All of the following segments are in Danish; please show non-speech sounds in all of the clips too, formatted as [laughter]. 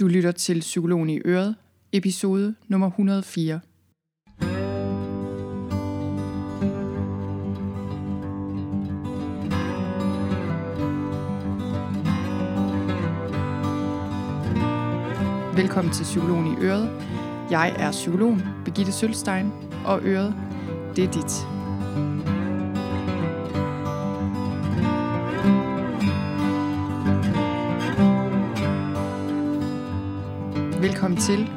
Du lytter til Psykologen i Øret, episode nummer 104. Velkommen til Psykologen i Øret. Jeg er psykologen Birgitte Sølstein, og Øret, det er dit. Velkommen til.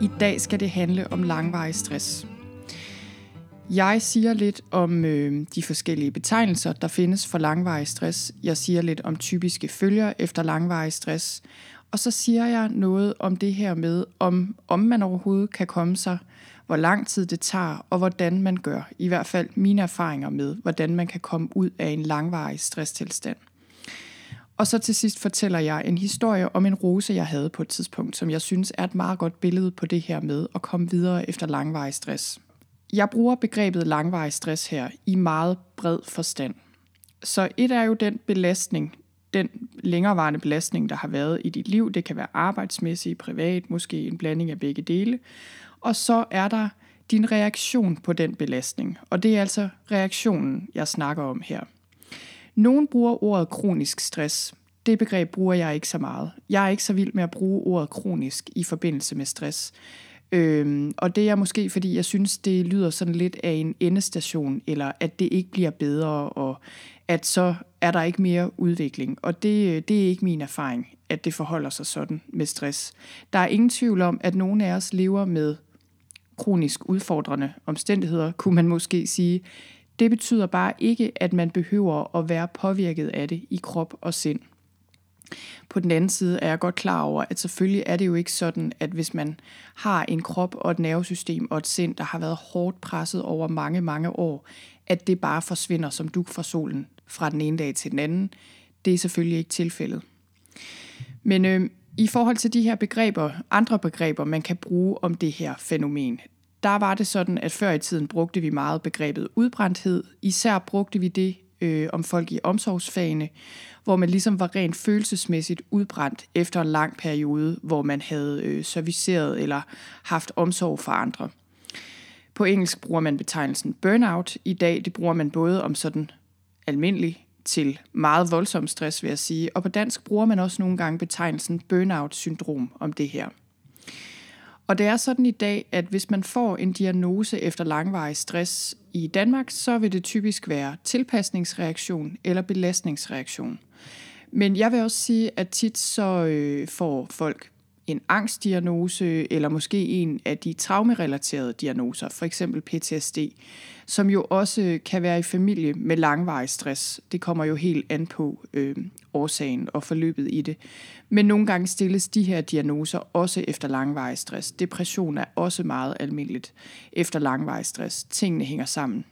I dag skal det handle om langvarig stress. Jeg siger lidt om øh, de forskellige betegnelser, der findes for langvarig stress. Jeg siger lidt om typiske følger efter langvarig stress. Og så siger jeg noget om det her med, om, om man overhovedet kan komme sig, hvor lang tid det tager, og hvordan man gør. I hvert fald mine erfaringer med, hvordan man kan komme ud af en langvarig stresstilstand. Og så til sidst fortæller jeg en historie om en rose, jeg havde på et tidspunkt, som jeg synes er et meget godt billede på det her med at komme videre efter langvarig stress. Jeg bruger begrebet langvarig stress her i meget bred forstand. Så et er jo den belastning, den længerevarende belastning, der har været i dit liv. Det kan være arbejdsmæssigt, privat, måske en blanding af begge dele. Og så er der din reaktion på den belastning. Og det er altså reaktionen, jeg snakker om her. Nogen bruger ordet kronisk stress. Det begreb bruger jeg ikke så meget. Jeg er ikke så vild med at bruge ordet kronisk i forbindelse med stress. Øhm, og det er måske, fordi jeg synes, det lyder sådan lidt af en endestation, eller at det ikke bliver bedre, og at så er der ikke mere udvikling. Og det, øh, det er ikke min erfaring, at det forholder sig sådan med stress. Der er ingen tvivl om, at nogle af os lever med kronisk udfordrende omstændigheder, kunne man måske sige. Det betyder bare ikke, at man behøver at være påvirket af det i krop og sind. På den anden side er jeg godt klar over, at selvfølgelig er det jo ikke sådan, at hvis man har en krop og et nervesystem og et sind, der har været hårdt presset over mange, mange år, at det bare forsvinder som duk fra solen fra den ene dag til den anden. Det er selvfølgelig ikke tilfældet. Men øh, i forhold til de her begreber, andre begreber, man kan bruge om det her fænomen, der var det sådan, at før i tiden brugte vi meget begrebet udbrændthed. Især brugte vi det øh, om folk i omsorgsfagene, hvor man ligesom var rent følelsesmæssigt udbrændt efter en lang periode, hvor man havde øh, serviceret eller haft omsorg for andre. På engelsk bruger man betegnelsen burnout. I dag det bruger man både om sådan almindelig til meget voldsom stress, vil jeg sige. Og på dansk bruger man også nogle gange betegnelsen burnout-syndrom om det her. Og det er sådan i dag, at hvis man får en diagnose efter langvarig stress i Danmark, så vil det typisk være tilpasningsreaktion eller belastningsreaktion. Men jeg vil også sige, at tit så øh, får folk en angstdiagnose, eller måske en af de traumerelaterede diagnoser, for eksempel PTSD, som jo også kan være i familie med langvarig stress. Det kommer jo helt an på øh, årsagen og forløbet i det. Men nogle gange stilles de her diagnoser også efter langvarig stress. Depression er også meget almindeligt efter langvarig stress. Tingene hænger sammen.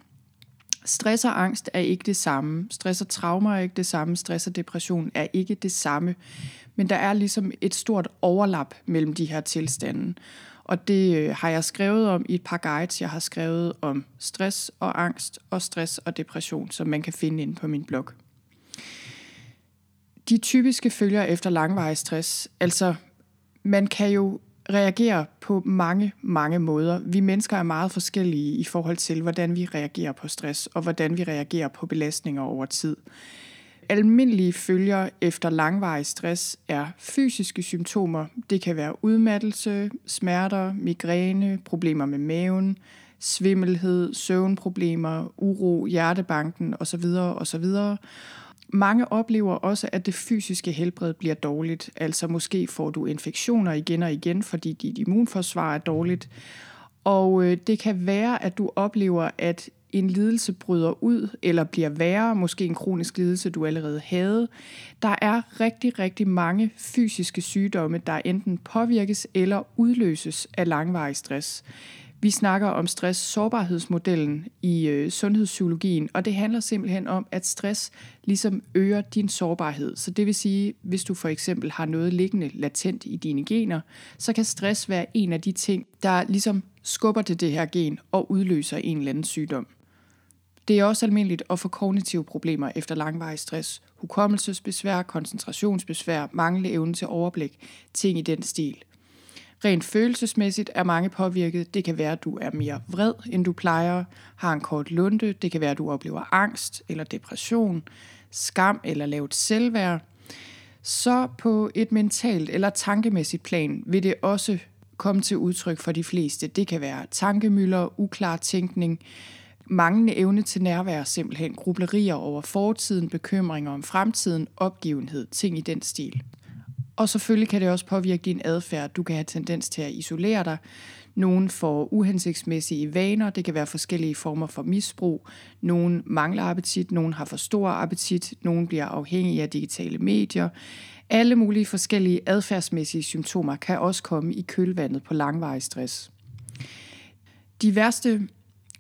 Stress og angst er ikke det samme. Stress og traumer er ikke det samme. Stress og depression er ikke det samme. Men der er ligesom et stort overlap mellem de her tilstande. Og det øh, har jeg skrevet om i et par guides. Jeg har skrevet om stress og angst og stress og depression, som man kan finde inde på min blog. De typiske følger efter langvarig stress, altså man kan jo reagere på mange, mange måder. Vi mennesker er meget forskellige i forhold til, hvordan vi reagerer på stress og hvordan vi reagerer på belastninger over tid. Almindelige følger efter langvarig stress er fysiske symptomer. Det kan være udmattelse, smerter, migræne, problemer med maven, svimmelhed, søvnproblemer, uro, hjertebanken osv. osv. Mange oplever også, at det fysiske helbred bliver dårligt. Altså måske får du infektioner igen og igen, fordi dit immunforsvar er dårligt. Og øh, det kan være, at du oplever, at en lidelse bryder ud eller bliver værre, måske en kronisk lidelse, du allerede havde. Der er rigtig, rigtig mange fysiske sygdomme, der enten påvirkes eller udløses af langvarig stress. Vi snakker om stress-sårbarhedsmodellen i øh, sundhedspsykologien, og det handler simpelthen om, at stress ligesom øger din sårbarhed. Så det vil sige, hvis du for eksempel har noget liggende latent i dine gener, så kan stress være en af de ting, der ligesom skubber til det her gen og udløser en eller anden sygdom. Det er også almindeligt at få kognitive problemer efter langvarig stress, hukommelsesbesvær, koncentrationsbesvær, manglende evne til overblik, ting i den stil. Rent følelsesmæssigt er mange påvirket. Det kan være, at du er mere vred, end du plejer, har en kort lunde. Det kan være, at du oplever angst eller depression, skam eller lavt selvværd. Så på et mentalt eller tankemæssigt plan vil det også komme til udtryk for de fleste. Det kan være tankemøller, uklar tænkning, manglende evne til nærvær, simpelthen grublerier over fortiden, bekymringer om fremtiden, opgivenhed, ting i den stil. Og selvfølgelig kan det også påvirke din adfærd. Du kan have tendens til at isolere dig. Nogen får uhensigtsmæssige vaner. Det kan være forskellige former for misbrug. Nogen mangler appetit. Nogen har for stor appetit. Nogen bliver afhængige af digitale medier. Alle mulige forskellige adfærdsmæssige symptomer kan også komme i kølvandet på langvarig stress. De værste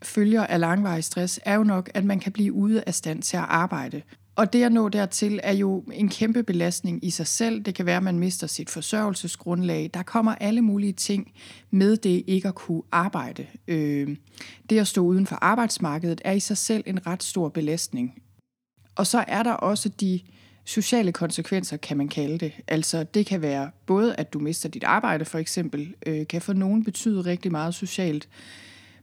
følger af langvarig stress er jo nok, at man kan blive ude af stand til at arbejde. Og det at nå dertil er jo en kæmpe belastning i sig selv. Det kan være, at man mister sit forsørgelsesgrundlag. Der kommer alle mulige ting med det ikke at kunne arbejde. Øh, det at stå uden for arbejdsmarkedet er i sig selv en ret stor belastning. Og så er der også de sociale konsekvenser, kan man kalde det. Altså det kan være både, at du mister dit arbejde for eksempel, øh, kan for nogen betyde rigtig meget socialt,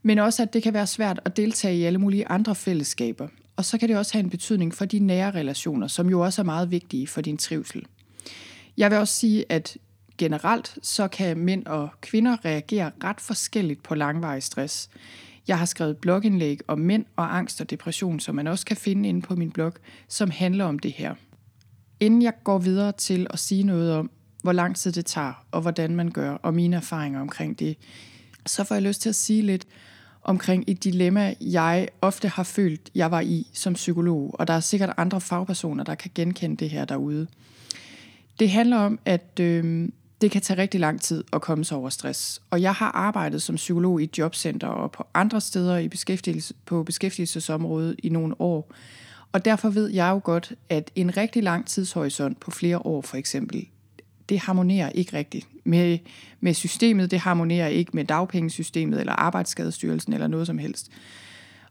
men også at det kan være svært at deltage i alle mulige andre fællesskaber. Og så kan det også have en betydning for de nære relationer, som jo også er meget vigtige for din trivsel. Jeg vil også sige, at generelt så kan mænd og kvinder reagere ret forskelligt på langvarig stress. Jeg har skrevet blogindlæg om mænd og angst og depression, som man også kan finde inde på min blog, som handler om det her. Inden jeg går videre til at sige noget om, hvor lang tid det tager, og hvordan man gør, og mine erfaringer omkring det, så får jeg lyst til at sige lidt omkring et dilemma, jeg ofte har følt, jeg var i som psykolog, og der er sikkert andre fagpersoner, der kan genkende det her derude. Det handler om, at øh, det kan tage rigtig lang tid at komme sig over stress. Og jeg har arbejdet som psykolog i jobcenter og på andre steder i beskæftigelse, på beskæftigelsesområdet i nogle år. Og derfor ved jeg jo godt, at en rigtig lang tidshorisont på flere år for eksempel, det harmonerer ikke rigtigt med, med systemet, det harmonerer ikke med dagpengesystemet eller arbejdsskadestyrelsen eller noget som helst.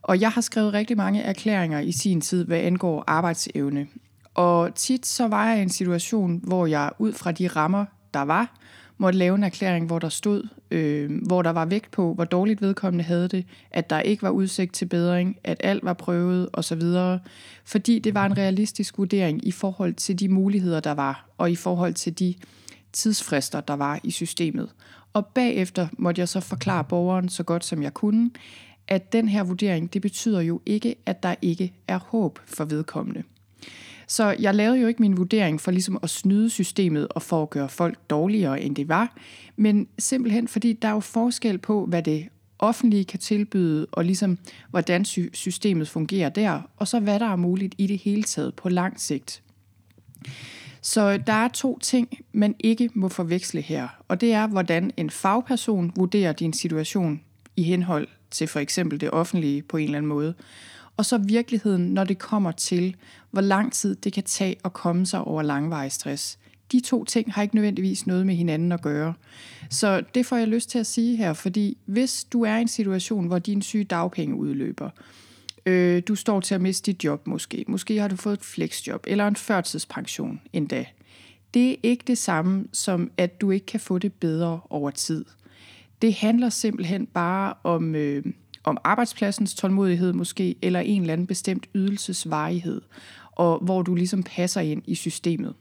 Og jeg har skrevet rigtig mange erklæringer i sin tid, hvad angår arbejdsevne. Og tit så var jeg i en situation, hvor jeg ud fra de rammer, der var, måtte lave en erklæring, hvor der stod, øh, hvor der var vægt på, hvor dårligt vedkommende havde det, at der ikke var udsigt til bedring, at alt var prøvet osv., fordi det var en realistisk vurdering i forhold til de muligheder, der var, og i forhold til de tidsfrister, der var i systemet. Og bagefter måtte jeg så forklare borgeren så godt som jeg kunne, at den her vurdering, det betyder jo ikke, at der ikke er håb for vedkommende. Så jeg lavede jo ikke min vurdering for ligesom at snyde systemet og for at gøre folk dårligere, end det var, men simpelthen fordi der er jo forskel på, hvad det offentlige kan tilbyde, og ligesom hvordan systemet fungerer der, og så hvad der er muligt i det hele taget på lang sigt. Så der er to ting, man ikke må forveksle her, og det er, hvordan en fagperson vurderer din situation i henhold til for eksempel det offentlige på en eller anden måde, og så virkeligheden, når det kommer til, hvor lang tid det kan tage at komme sig over langvarig stress. De to ting har ikke nødvendigvis noget med hinanden at gøre. Så det får jeg lyst til at sige her, fordi hvis du er i en situation, hvor din syge dagpenge udløber, øh, du står til at miste dit job måske, måske har du fået et flexjob eller en førtidspension endda, det er ikke det samme som, at du ikke kan få det bedre over tid. Det handler simpelthen bare om, øh, om arbejdspladsens tålmodighed måske, eller en eller anden bestemt ydelsesvarighed, og hvor du ligesom passer ind i systemet.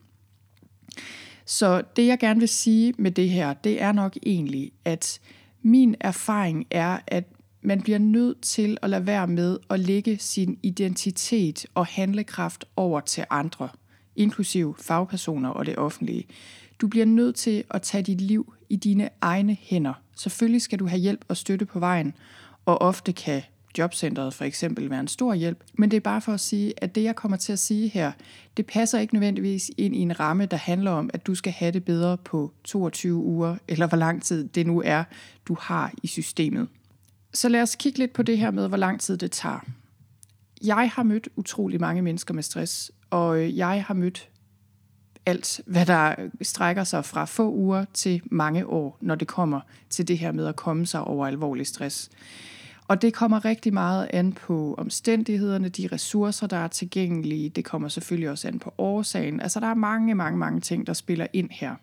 Så det jeg gerne vil sige med det her, det er nok egentlig, at min erfaring er, at man bliver nødt til at lade være med at lægge sin identitet og handlekraft over til andre, inklusiv fagpersoner og det offentlige. Du bliver nødt til at tage dit liv i dine egne hænder. Selvfølgelig skal du have hjælp og støtte på vejen, og ofte kan jobcentret for eksempel være en stor hjælp. Men det er bare for at sige, at det jeg kommer til at sige her, det passer ikke nødvendigvis ind i en ramme, der handler om, at du skal have det bedre på 22 uger, eller hvor lang tid det nu er, du har i systemet. Så lad os kigge lidt på det her med, hvor lang tid det tager. Jeg har mødt utrolig mange mennesker med stress, og øh, jeg har mødt alt, hvad der strækker sig fra få uger til mange år, når det kommer til det her med at komme sig over alvorlig stress. Og det kommer rigtig meget an på omstændighederne, de ressourcer, der er tilgængelige. Det kommer selvfølgelig også an på årsagen. Altså der er mange, mange, mange ting, der spiller ind her.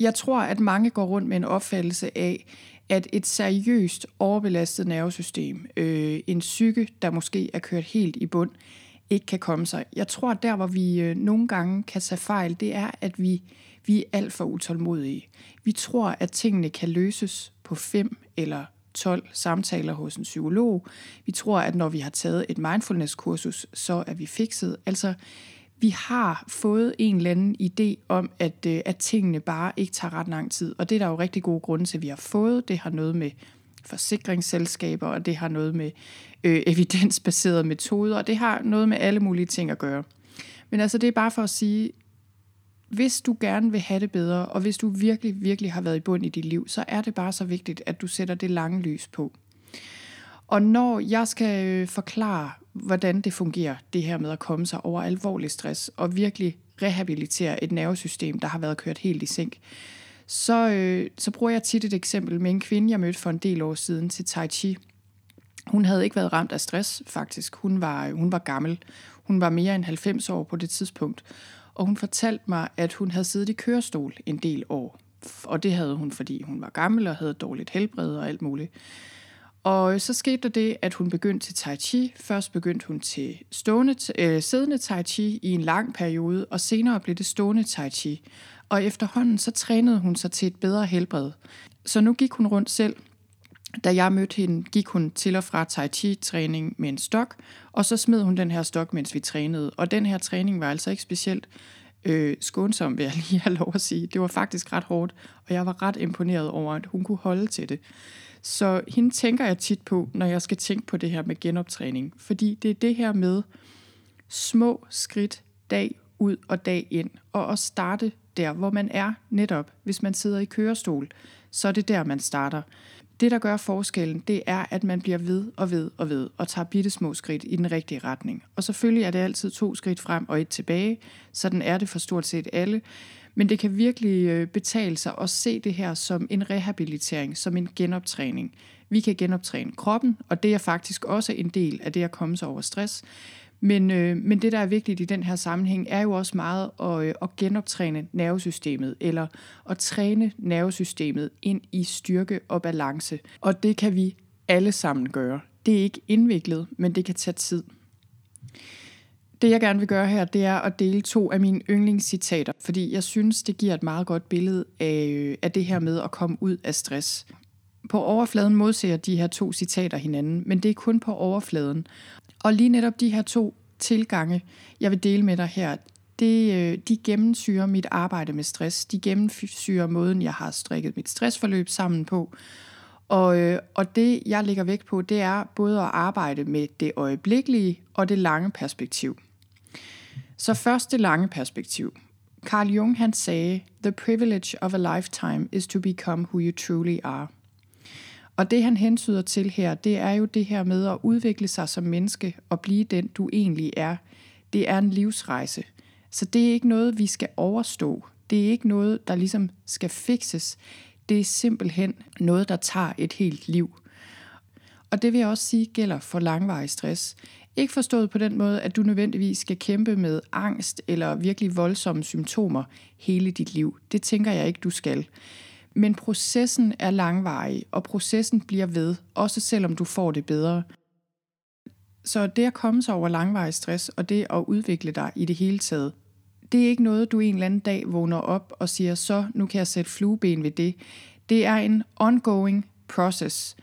Jeg tror, at mange går rundt med en opfattelse af, at et seriøst overbelastet nervesystem, øh, en psyke, der måske er kørt helt i bund, ikke kan komme sig. Jeg tror, at der, hvor vi øh, nogle gange kan tage fejl, det er, at vi, vi er alt for utålmodige. Vi tror, at tingene kan løses på fem eller 12 samtaler hos en psykolog. Vi tror, at når vi har taget et mindfulness-kursus, så er vi fikset. Altså, vi har fået en eller anden idé om, at, øh, at tingene bare ikke tager ret lang tid. Og det er der jo rigtig gode grunde til, at vi har fået. Det har noget med forsikringsselskaber, og det har noget med øh, evidensbaserede metoder, og det har noget med alle mulige ting at gøre. Men altså, det er bare for at sige, hvis du gerne vil have det bedre, og hvis du virkelig, virkelig har været i bund i dit liv, så er det bare så vigtigt, at du sætter det lange lys på. Og når jeg skal øh, forklare, hvordan det fungerer, det her med at komme sig over alvorlig stress, og virkelig rehabilitere et nervesystem, der har været kørt helt i sænk, så, øh, så bruger jeg tit et eksempel med en kvinde, jeg mødte for en del år siden til Tai Chi. Hun havde ikke været ramt af stress, faktisk. Hun var, øh, hun var gammel. Hun var mere end 90 år på det tidspunkt. Og hun fortalte mig, at hun havde siddet i kørestol en del år. Og det havde hun, fordi hun var gammel og havde dårligt helbred og alt muligt. Og så skete der det, at hun begyndte til tai chi. Først begyndte hun til stående, øh, siddende tai chi i en lang periode, og senere blev det stående tai chi. Og efterhånden så trænede hun sig til et bedre helbred. Så nu gik hun rundt selv. Da jeg mødte hende, gik hun til og fra tai chi-træning med en stok, og så smed hun den her stok, mens vi trænede. Og den her træning var altså ikke specielt øh, skånsom, vil jeg lige have lov at sige. Det var faktisk ret hårdt, og jeg var ret imponeret over, at hun kunne holde til det. Så hende tænker jeg tit på, når jeg skal tænke på det her med genoptræning. Fordi det er det her med små skridt dag ud og dag ind, og at starte der, hvor man er netop. Hvis man sidder i kørestol, så er det der, man starter. Det, der gør forskellen, det er, at man bliver ved og ved og ved, og tager bitte små skridt i den rigtige retning. Og selvfølgelig er det altid to skridt frem og et tilbage. Sådan er det for stort set alle. Men det kan virkelig øh, betale sig at se det her som en rehabilitering, som en genoptræning. Vi kan genoptræne kroppen, og det er faktisk også en del af det at komme sig over stress. Men, øh, men det, der er vigtigt i den her sammenhæng, er jo også meget at, øh, at genoptræne nervesystemet, eller at træne nervesystemet ind i styrke og balance. Og det kan vi alle sammen gøre. Det er ikke indviklet, men det kan tage tid. Det jeg gerne vil gøre her, det er at dele to af mine yndlingscitater, fordi jeg synes, det giver et meget godt billede af, øh, af det her med at komme ud af stress. På overfladen modsiger de her to citater hinanden, men det er kun på overfladen. Og lige netop de her to tilgange, jeg vil dele med dig her, det, øh, de gennemsyrer mit arbejde med stress. De gennemsyrer måden, jeg har strikket mit stressforløb sammen på. Og, øh, og det, jeg lægger vægt på, det er både at arbejde med det øjeblikkelige og det lange perspektiv. Så først det lange perspektiv. Carl Jung han sagde, The privilege of a lifetime is to become who you truly are. Og det han hensyder til her, det er jo det her med at udvikle sig som menneske og blive den, du egentlig er. Det er en livsrejse. Så det er ikke noget, vi skal overstå. Det er ikke noget, der ligesom skal fikses. Det er simpelthen noget, der tager et helt liv. Og det vil jeg også sige gælder for langvarig stress. Ikke forstået på den måde, at du nødvendigvis skal kæmpe med angst eller virkelig voldsomme symptomer hele dit liv. Det tænker jeg ikke, du skal. Men processen er langvarig, og processen bliver ved, også selvom du får det bedre. Så det at komme sig over langvarig stress, og det at udvikle dig i det hele taget, det er ikke noget, du en eller anden dag vågner op og siger, så nu kan jeg sætte flueben ved det. Det er en ongoing process.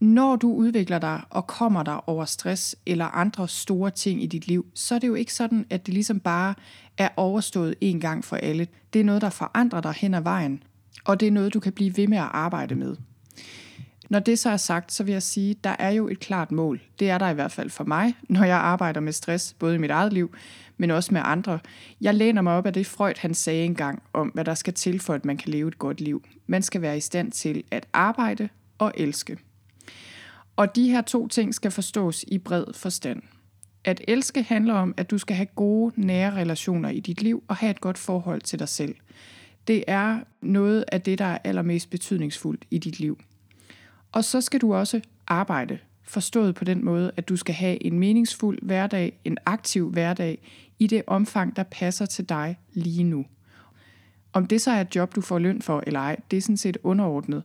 Når du udvikler dig og kommer dig over stress eller andre store ting i dit liv, så er det jo ikke sådan, at det ligesom bare er overstået en gang for alle. Det er noget, der forandrer dig hen ad vejen og det er noget, du kan blive ved med at arbejde med. Når det så er sagt, så vil jeg sige, at der er jo et klart mål. Det er der i hvert fald for mig, når jeg arbejder med stress, både i mit eget liv, men også med andre. Jeg læner mig op af det Freud han sagde engang om, hvad der skal til for, at man kan leve et godt liv. Man skal være i stand til at arbejde og elske. Og de her to ting skal forstås i bred forstand. At elske handler om, at du skal have gode, nære relationer i dit liv og have et godt forhold til dig selv det er noget af det, der er allermest betydningsfuldt i dit liv. Og så skal du også arbejde. Forstået på den måde, at du skal have en meningsfuld hverdag, en aktiv hverdag, i det omfang, der passer til dig lige nu. Om det så er et job, du får løn for eller ej, det er sådan set underordnet.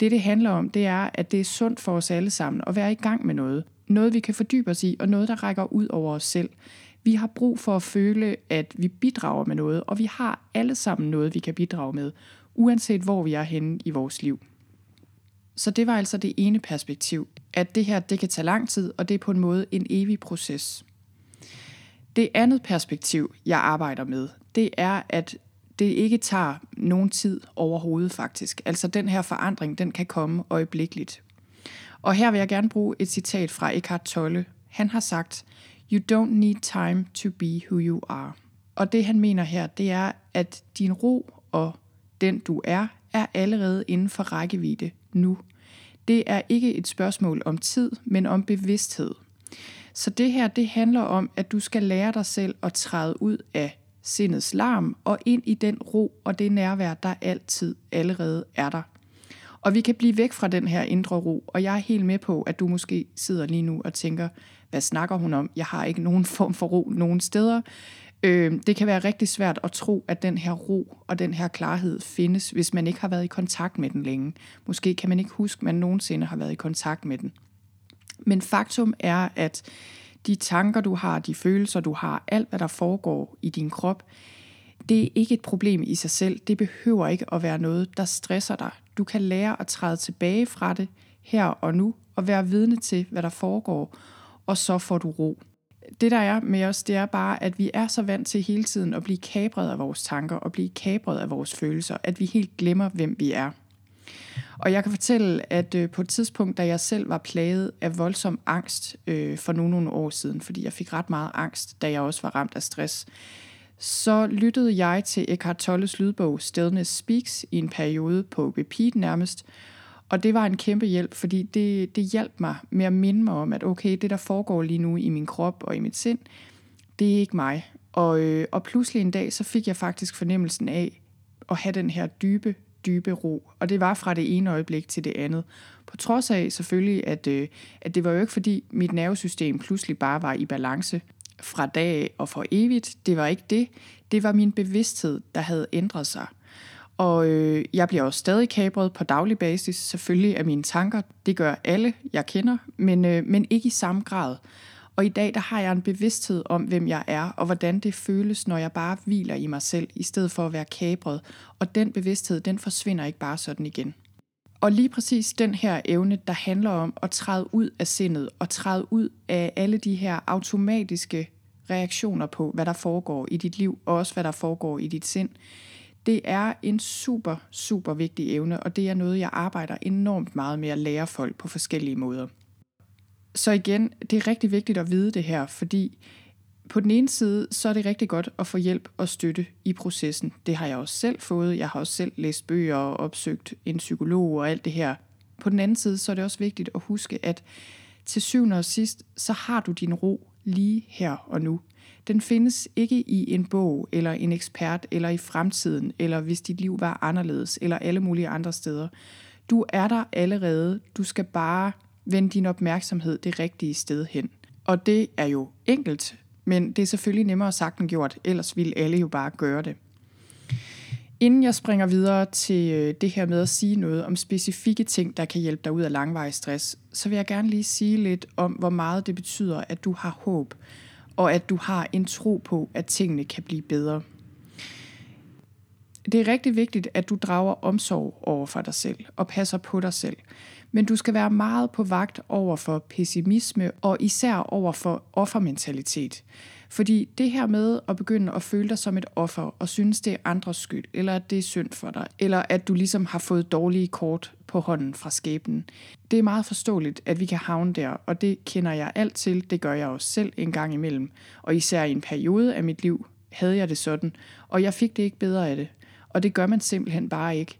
Det, det handler om, det er, at det er sundt for os alle sammen at være i gang med noget. Noget, vi kan fordybe os i, og noget, der rækker ud over os selv. Vi har brug for at føle, at vi bidrager med noget, og vi har alle sammen noget, vi kan bidrage med, uanset hvor vi er henne i vores liv. Så det var altså det ene perspektiv, at det her det kan tage lang tid, og det er på en måde en evig proces. Det andet perspektiv, jeg arbejder med, det er, at det ikke tager nogen tid overhovedet faktisk. Altså den her forandring, den kan komme øjeblikkeligt. Og her vil jeg gerne bruge et citat fra Eckhart Tolle. Han har sagt, You don't need time to be who you are. Og det han mener her, det er, at din ro og den du er, er allerede inden for rækkevidde nu. Det er ikke et spørgsmål om tid, men om bevidsthed. Så det her, det handler om, at du skal lære dig selv at træde ud af sindets larm og ind i den ro og det nærvær, der altid allerede er der. Og vi kan blive væk fra den her indre ro, og jeg er helt med på, at du måske sidder lige nu og tænker, hvad snakker hun om? Jeg har ikke nogen [laughs] form for ro nogen steder. Øh, det kan være rigtig svært at tro, at den her ro og den her klarhed findes, hvis man ikke har været i kontakt med den længe. Måske kan man ikke huske, at man nogensinde har været i kontakt med den. Men faktum er, at de tanker, du har, de følelser, du har, alt hvad der foregår i din krop, det er ikke et problem i sig selv. Det behøver ikke at være noget, der stresser dig. Du kan lære at træde tilbage fra det her og nu, og være vidne til, hvad der foregår, og så får du ro. Det der er med os, det er bare, at vi er så vant til hele tiden at blive kabret af vores tanker og blive kabret af vores følelser, at vi helt glemmer, hvem vi er. Og jeg kan fortælle, at øh, på et tidspunkt, da jeg selv var plaget af voldsom angst øh, for nogle, nogle år siden, fordi jeg fik ret meget angst, da jeg også var ramt af stress, så lyttede jeg til Eckhart Tolles lydbog Stillness Speaks i en periode på repeat nærmest, og det var en kæmpe hjælp, fordi det, det hjalp mig med at minde mig om, at okay, det der foregår lige nu i min krop og i mit sind, det er ikke mig. Og, øh, og pludselig en dag, så fik jeg faktisk fornemmelsen af at have den her dybe, dybe ro. Og det var fra det ene øjeblik til det andet. På trods af selvfølgelig, at, øh, at det var jo ikke fordi mit nervesystem pludselig bare var i balance fra dag og for evigt. Det var ikke det. Det var min bevidsthed, der havde ændret sig. Og øh, jeg bliver også stadig kabret på daglig basis, selvfølgelig af mine tanker. Det gør alle, jeg kender, men, øh, men ikke i samme grad. Og i dag der har jeg en bevidsthed om, hvem jeg er, og hvordan det føles, når jeg bare hviler i mig selv, i stedet for at være kabret. Og den bevidsthed, den forsvinder ikke bare sådan igen. Og lige præcis den her evne, der handler om at træde ud af sindet, og træde ud af alle de her automatiske reaktioner på, hvad der foregår i dit liv, og også hvad der foregår i dit sind, det er en super, super vigtig evne, og det er noget, jeg arbejder enormt meget med at lære folk på forskellige måder. Så igen, det er rigtig vigtigt at vide det her, fordi på den ene side, så er det rigtig godt at få hjælp og støtte i processen. Det har jeg også selv fået. Jeg har også selv læst bøger og opsøgt en psykolog og alt det her. På den anden side, så er det også vigtigt at huske, at til syvende og sidst, så har du din ro lige her og nu. Den findes ikke i en bog, eller en ekspert, eller i fremtiden, eller hvis dit liv var anderledes, eller alle mulige andre steder. Du er der allerede. Du skal bare vende din opmærksomhed det rigtige sted hen. Og det er jo enkelt, men det er selvfølgelig nemmere sagt end gjort, ellers ville alle jo bare gøre det. Inden jeg springer videre til øh, det her med at sige noget om specifikke ting, der kan hjælpe dig ud af langvarig stress, så vil jeg gerne lige sige lidt om, hvor meget det betyder, at du har håb, og at du har en tro på, at tingene kan blive bedre. Det er rigtig vigtigt, at du drager omsorg over for dig selv og passer på dig selv. Men du skal være meget på vagt over for pessimisme og især over for offermentalitet. Fordi det her med at begynde at føle dig som et offer og synes, det er andres skyld, eller at det er synd for dig, eller at du ligesom har fået dårlige kort på hånden fra skæbnen. Det er meget forståeligt, at vi kan havne der, og det kender jeg alt til. Det gør jeg også selv en gang imellem. Og især i en periode af mit liv havde jeg det sådan, og jeg fik det ikke bedre af det. Og det gør man simpelthen bare ikke.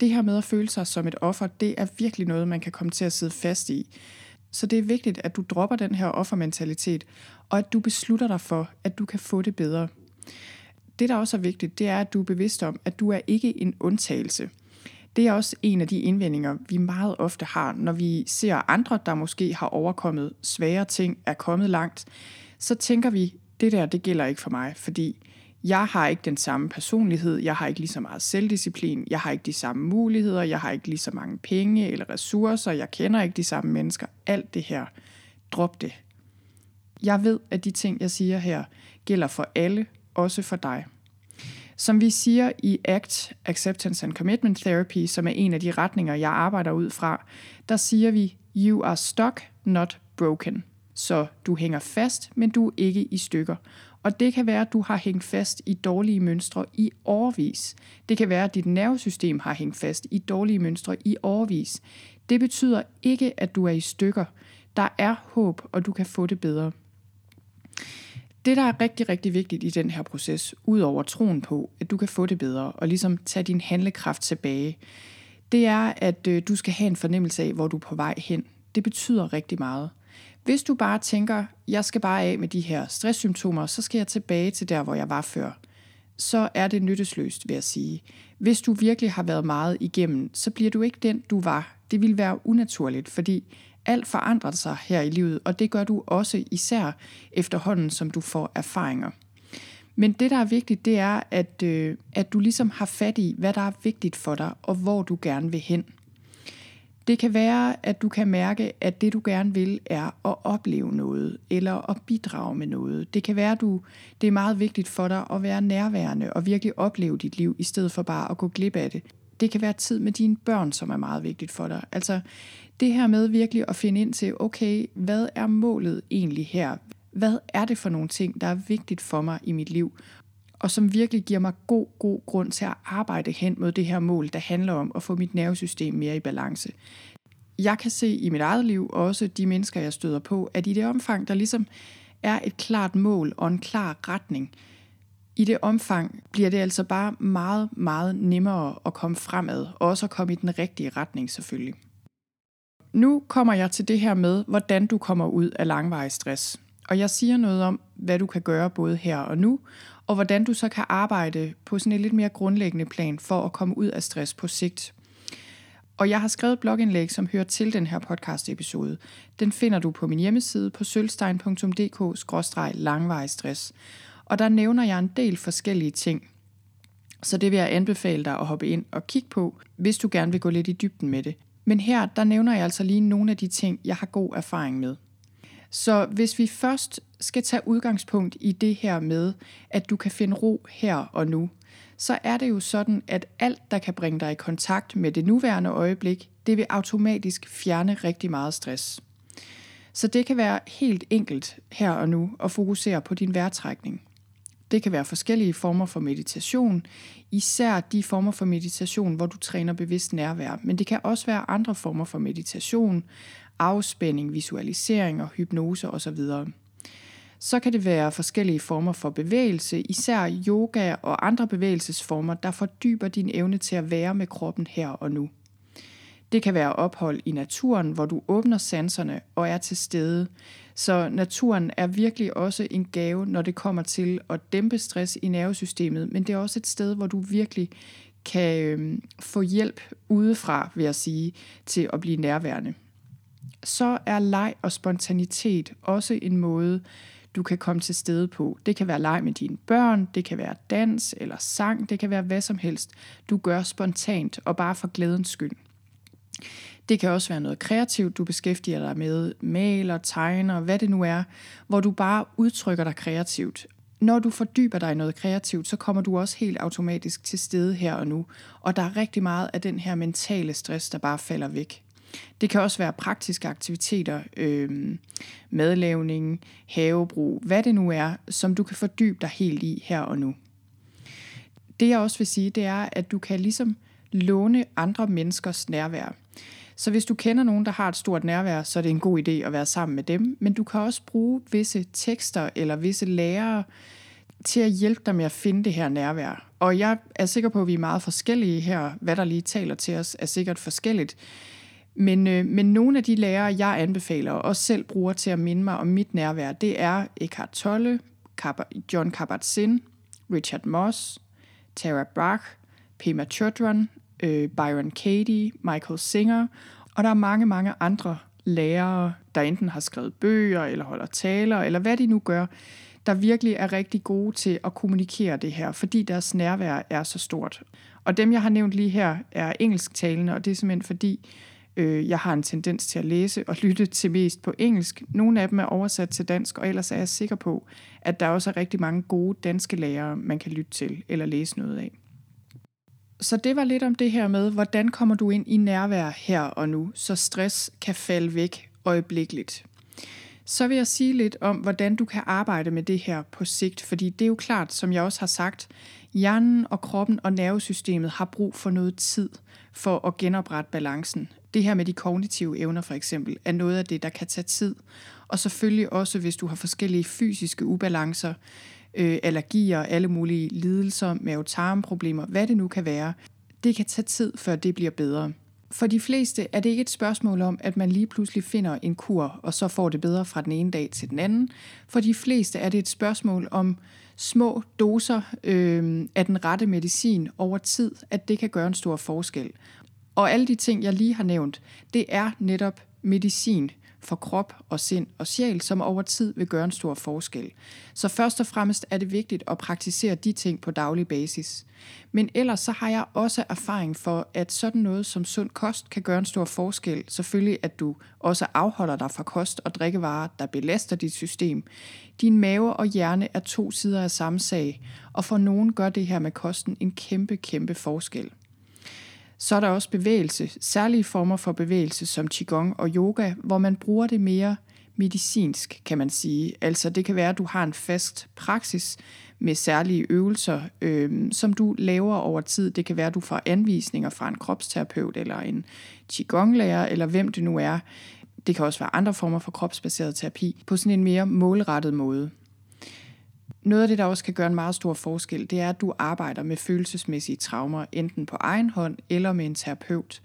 Det her med at føle sig som et offer, det er virkelig noget, man kan komme til at sidde fast i. Så det er vigtigt, at du dropper den her offermentalitet, og at du beslutter dig for, at du kan få det bedre. Det, der også er vigtigt, det er, at du er bevidst om, at du er ikke en undtagelse. Det er også en af de indvendinger, vi meget ofte har, når vi ser andre, der måske har overkommet svære ting, er kommet langt. Så tænker vi, det der, det gælder ikke for mig, fordi jeg har ikke den samme personlighed, jeg har ikke lige så meget selvdisciplin, jeg har ikke de samme muligheder, jeg har ikke lige så mange penge eller ressourcer, jeg kender ikke de samme mennesker. Alt det her, drop det. Jeg ved, at de ting, jeg siger her, gælder for alle, også for dig. Som vi siger i ACT, Acceptance and Commitment Therapy, som er en af de retninger, jeg arbejder ud fra, der siger vi, you are stuck, not broken. Så du hænger fast, men du er ikke i stykker. Og det kan være, at du har hængt fast i dårlige mønstre i årvis. Det kan være, at dit nervesystem har hængt fast i dårlige mønstre i årvis. Det betyder ikke, at du er i stykker. Der er håb, og du kan få det bedre. Det, der er rigtig, rigtig vigtigt i den her proces, udover troen på, at du kan få det bedre, og ligesom tage din handlekraft tilbage, det er, at øh, du skal have en fornemmelse af, hvor du er på vej hen. Det betyder rigtig meget. Hvis du bare tænker, jeg skal bare af med de her stresssymptomer, så skal jeg tilbage til der, hvor jeg var før, så er det nyttesløst, vil jeg sige. Hvis du virkelig har været meget igennem, så bliver du ikke den, du var. Det vil være unaturligt, fordi alt forandrer sig her i livet, og det gør du også især efterhånden, som du får erfaringer. Men det, der er vigtigt, det er, at, øh, at du ligesom har fat i, hvad der er vigtigt for dig, og hvor du gerne vil hen. Det kan være, at du kan mærke, at det du gerne vil er at opleve noget, eller at bidrage med noget. Det kan være, at du, det er meget vigtigt for dig at være nærværende og virkelig opleve dit liv, i stedet for bare at gå glip af det. Det kan være tid med dine børn, som er meget vigtigt for dig. Altså det her med virkelig at finde ind til, okay, hvad er målet egentlig her? Hvad er det for nogle ting, der er vigtigt for mig i mit liv? Og som virkelig giver mig god, god grund til at arbejde hen mod det her mål, der handler om at få mit nervesystem mere i balance. Jeg kan se i mit eget liv, og også de mennesker, jeg støder på, at i det omfang, der ligesom er et klart mål og en klar retning, i det omfang bliver det altså bare meget, meget nemmere at komme fremad, og også at komme i den rigtige retning selvfølgelig. Nu kommer jeg til det her med, hvordan du kommer ud af langvarig stress. Og jeg siger noget om, hvad du kan gøre både her og nu, og hvordan du så kan arbejde på sådan et lidt mere grundlæggende plan for at komme ud af stress på sigt. Og jeg har skrevet blogindlæg, som hører til den her podcast episode. Den finder du på min hjemmeside på sølvstein.dk-langvejstress. Og der nævner jeg en del forskellige ting. Så det vil jeg anbefale dig at hoppe ind og kigge på, hvis du gerne vil gå lidt i dybden med det. Men her, der nævner jeg altså lige nogle af de ting, jeg har god erfaring med. Så hvis vi først skal tage udgangspunkt i det her med, at du kan finde ro her og nu, så er det jo sådan, at alt, der kan bringe dig i kontakt med det nuværende øjeblik, det vil automatisk fjerne rigtig meget stress. Så det kan være helt enkelt her og nu at fokusere på din vejrtrækning. Det kan være forskellige former for meditation, især de former for meditation, hvor du træner bevidst nærvær, men det kan også være andre former for meditation, afspænding, visualisering og hypnose osv. Så kan det være forskellige former for bevægelse, især yoga og andre bevægelsesformer, der fordyber din evne til at være med kroppen her og nu. Det kan være ophold i naturen, hvor du åbner sanserne og er til stede. Så naturen er virkelig også en gave, når det kommer til at dæmpe stress i nervesystemet, men det er også et sted, hvor du virkelig kan øhm, få hjælp udefra, vil jeg sige, til at blive nærværende. Så er leg og spontanitet også en måde, du kan komme til stede på. Det kan være leg med dine børn, det kan være dans eller sang, det kan være hvad som helst. Du gør spontant og bare for glædens skyld. Det kan også være noget kreativt, du beskæftiger dig med, maler, tegner, hvad det nu er, hvor du bare udtrykker dig kreativt. Når du fordyber dig i noget kreativt, så kommer du også helt automatisk til stede her og nu, og der er rigtig meget af den her mentale stress, der bare falder væk. Det kan også være praktiske aktiviteter, øh, madlavning, havebrug, hvad det nu er, som du kan fordybe dig helt i her og nu. Det jeg også vil sige, det er, at du kan ligesom låne andre menneskers nærvær. Så hvis du kender nogen, der har et stort nærvær, så er det en god idé at være sammen med dem. Men du kan også bruge visse tekster eller visse lærere til at hjælpe dig med at finde det her nærvær. Og jeg er sikker på, at vi er meget forskellige her. Hvad der lige taler til os, er sikkert forskelligt. Men, øh, men nogle af de lærere, jeg anbefaler og også selv bruger til at minde mig om mit nærvær, det er Eckhart Tolle, John Kabat-Zinn, Richard Moss, Tara Brach, Pema Chodron, øh, Byron Katie, Michael Singer, og der er mange, mange andre lærere, der enten har skrevet bøger, eller holder taler, eller hvad de nu gør, der virkelig er rigtig gode til at kommunikere det her, fordi deres nærvær er så stort. Og dem, jeg har nævnt lige her, er engelsktalende, og det er simpelthen fordi, øh, jeg har en tendens til at læse og lytte til mest på engelsk. Nogle af dem er oversat til dansk, og ellers er jeg sikker på, at der også er rigtig mange gode danske lærere, man kan lytte til eller læse noget af. Så det var lidt om det her med, hvordan kommer du ind i nærvær her og nu, så stress kan falde væk øjeblikkeligt. Så vil jeg sige lidt om, hvordan du kan arbejde med det her på sigt, fordi det er jo klart, som jeg også har sagt, hjernen og kroppen og nervesystemet har brug for noget tid for at genoprette balancen. Det her med de kognitive evner for eksempel, er noget af det, der kan tage tid. Og selvfølgelig også, hvis du har forskellige fysiske ubalancer, øh, allergier, alle mulige lidelser, mavetarmproblemer, hvad det nu kan være. Det kan tage tid, før det bliver bedre. For de fleste er det ikke et spørgsmål om, at man lige pludselig finder en kur, og så får det bedre fra den ene dag til den anden. For de fleste er det et spørgsmål om små doser øh, af den rette medicin over tid, at det kan gøre en stor forskel. Og alle de ting, jeg lige har nævnt, det er netop medicin for krop og sind og sjæl, som over tid vil gøre en stor forskel. Så først og fremmest er det vigtigt at praktisere de ting på daglig basis. Men ellers så har jeg også erfaring for, at sådan noget som sund kost kan gøre en stor forskel. Selvfølgelig, at du også afholder dig fra kost og drikkevarer, der belaster dit system. Din mave og hjerne er to sider af samme sag, og for nogen gør det her med kosten en kæmpe, kæmpe forskel. Så er der også bevægelse, særlige former for bevægelse som Qigong og yoga, hvor man bruger det mere medicinsk, kan man sige. Altså det kan være, at du har en fast praksis med særlige øvelser, øh, som du laver over tid. Det kan være, at du får anvisninger fra en kropsterapeut eller en qigonglærer, eller hvem det nu er. Det kan også være andre former for kropsbaseret terapi, på sådan en mere målrettet måde. Noget af det, der også kan gøre en meget stor forskel, det er, at du arbejder med følelsesmæssige traumer, enten på egen hånd eller med en terapeut.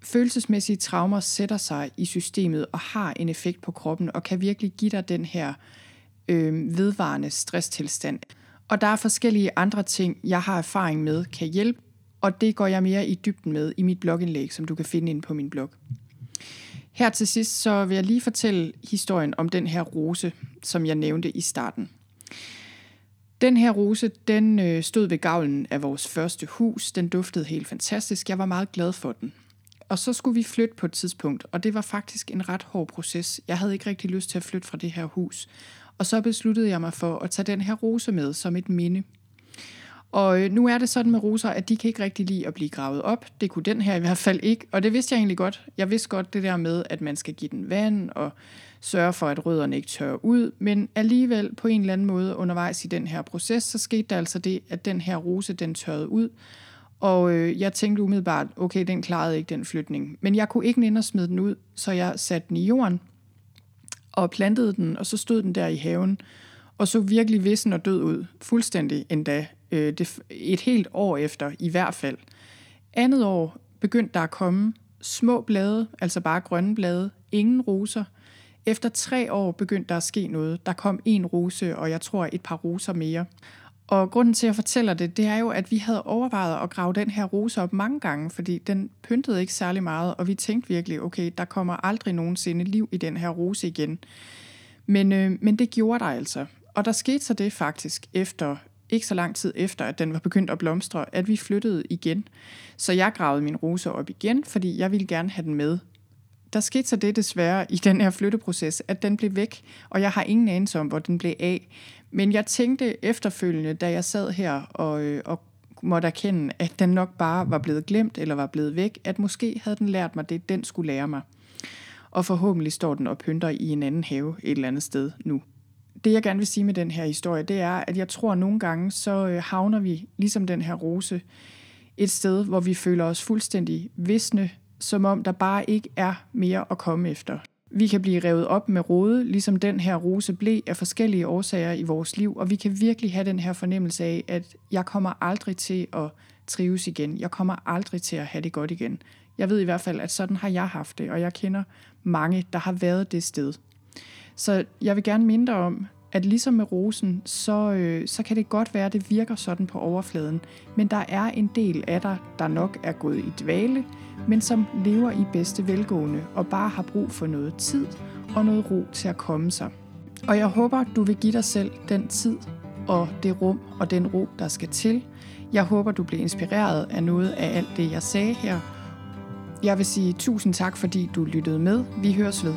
Følelsesmæssige traumer sætter sig i systemet og har en effekt på kroppen og kan virkelig give dig den her øh, vedvarende stresstilstand. Og der er forskellige andre ting, jeg har erfaring med, kan hjælpe, og det går jeg mere i dybden med i mit blogindlæg, som du kan finde ind på min blog. Her til sidst så vil jeg lige fortælle historien om den her rose, som jeg nævnte i starten. Den her rose, den øh, stod ved gavlen af vores første hus. Den duftede helt fantastisk. Jeg var meget glad for den. Og så skulle vi flytte på et tidspunkt, og det var faktisk en ret hård proces. Jeg havde ikke rigtig lyst til at flytte fra det her hus. Og så besluttede jeg mig for at tage den her rose med som et minde. Og øh, nu er det sådan med roser, at de kan ikke rigtig lide at blive gravet op. Det kunne den her i hvert fald ikke, og det vidste jeg egentlig godt. Jeg vidste godt det der med, at man skal give den vand og sørge for, at rødderne ikke tørrer ud, men alligevel på en eller anden måde undervejs i den her proces, så skete der altså det, at den her rose, den tørrede ud, og øh, jeg tænkte umiddelbart, okay, den klarede ikke den flytning. Men jeg kunne ikke ind og smide den ud, så jeg satte den i jorden og plantede den, og så stod den der i haven, og så virkelig vissen og død ud, fuldstændig endda, øh, det, et helt år efter i hvert fald. Andet år begyndte der at komme små blade, altså bare grønne blade, ingen roser. Efter tre år begyndte der at ske noget. Der kom en rose, og jeg tror et par roser mere. Og grunden til, at jeg fortæller det, det er jo, at vi havde overvejet at grave den her rose op mange gange, fordi den pyntede ikke særlig meget, og vi tænkte virkelig, okay, der kommer aldrig nogensinde liv i den her rose igen. Men, øh, men det gjorde der altså. Og der skete så det faktisk efter ikke så lang tid efter, at den var begyndt at blomstre, at vi flyttede igen. Så jeg gravede min rose op igen, fordi jeg ville gerne have den med. Der skete så det desværre i den her flytteproces, at den blev væk, og jeg har ingen anelse om, hvor den blev af. Men jeg tænkte efterfølgende, da jeg sad her og, øh, og måtte erkende, at den nok bare var blevet glemt eller var blevet væk, at måske havde den lært mig det, den skulle lære mig. Og forhåbentlig står den og pynter i en anden have et eller andet sted nu det jeg gerne vil sige med den her historie, det er, at jeg tror at nogle gange, så øh, havner vi, ligesom den her rose, et sted, hvor vi føler os fuldstændig visne, som om der bare ikke er mere at komme efter. Vi kan blive revet op med rode, ligesom den her rose blev af forskellige årsager i vores liv, og vi kan virkelig have den her fornemmelse af, at jeg kommer aldrig til at trives igen. Jeg kommer aldrig til at have det godt igen. Jeg ved i hvert fald, at sådan har jeg haft det, og jeg kender mange, der har været det sted. Så jeg vil gerne minde dig om, at ligesom med rosen, så, øh, så kan det godt være, at det virker sådan på overfladen, men der er en del af dig, der nok er gået i dvale, men som lever i bedste velgående og bare har brug for noget tid og noget ro til at komme sig. Og jeg håber, du vil give dig selv den tid og det rum og den ro, der skal til. Jeg håber, du bliver inspireret af noget af alt det, jeg sagde her. Jeg vil sige tusind tak, fordi du lyttede med. Vi høres ved.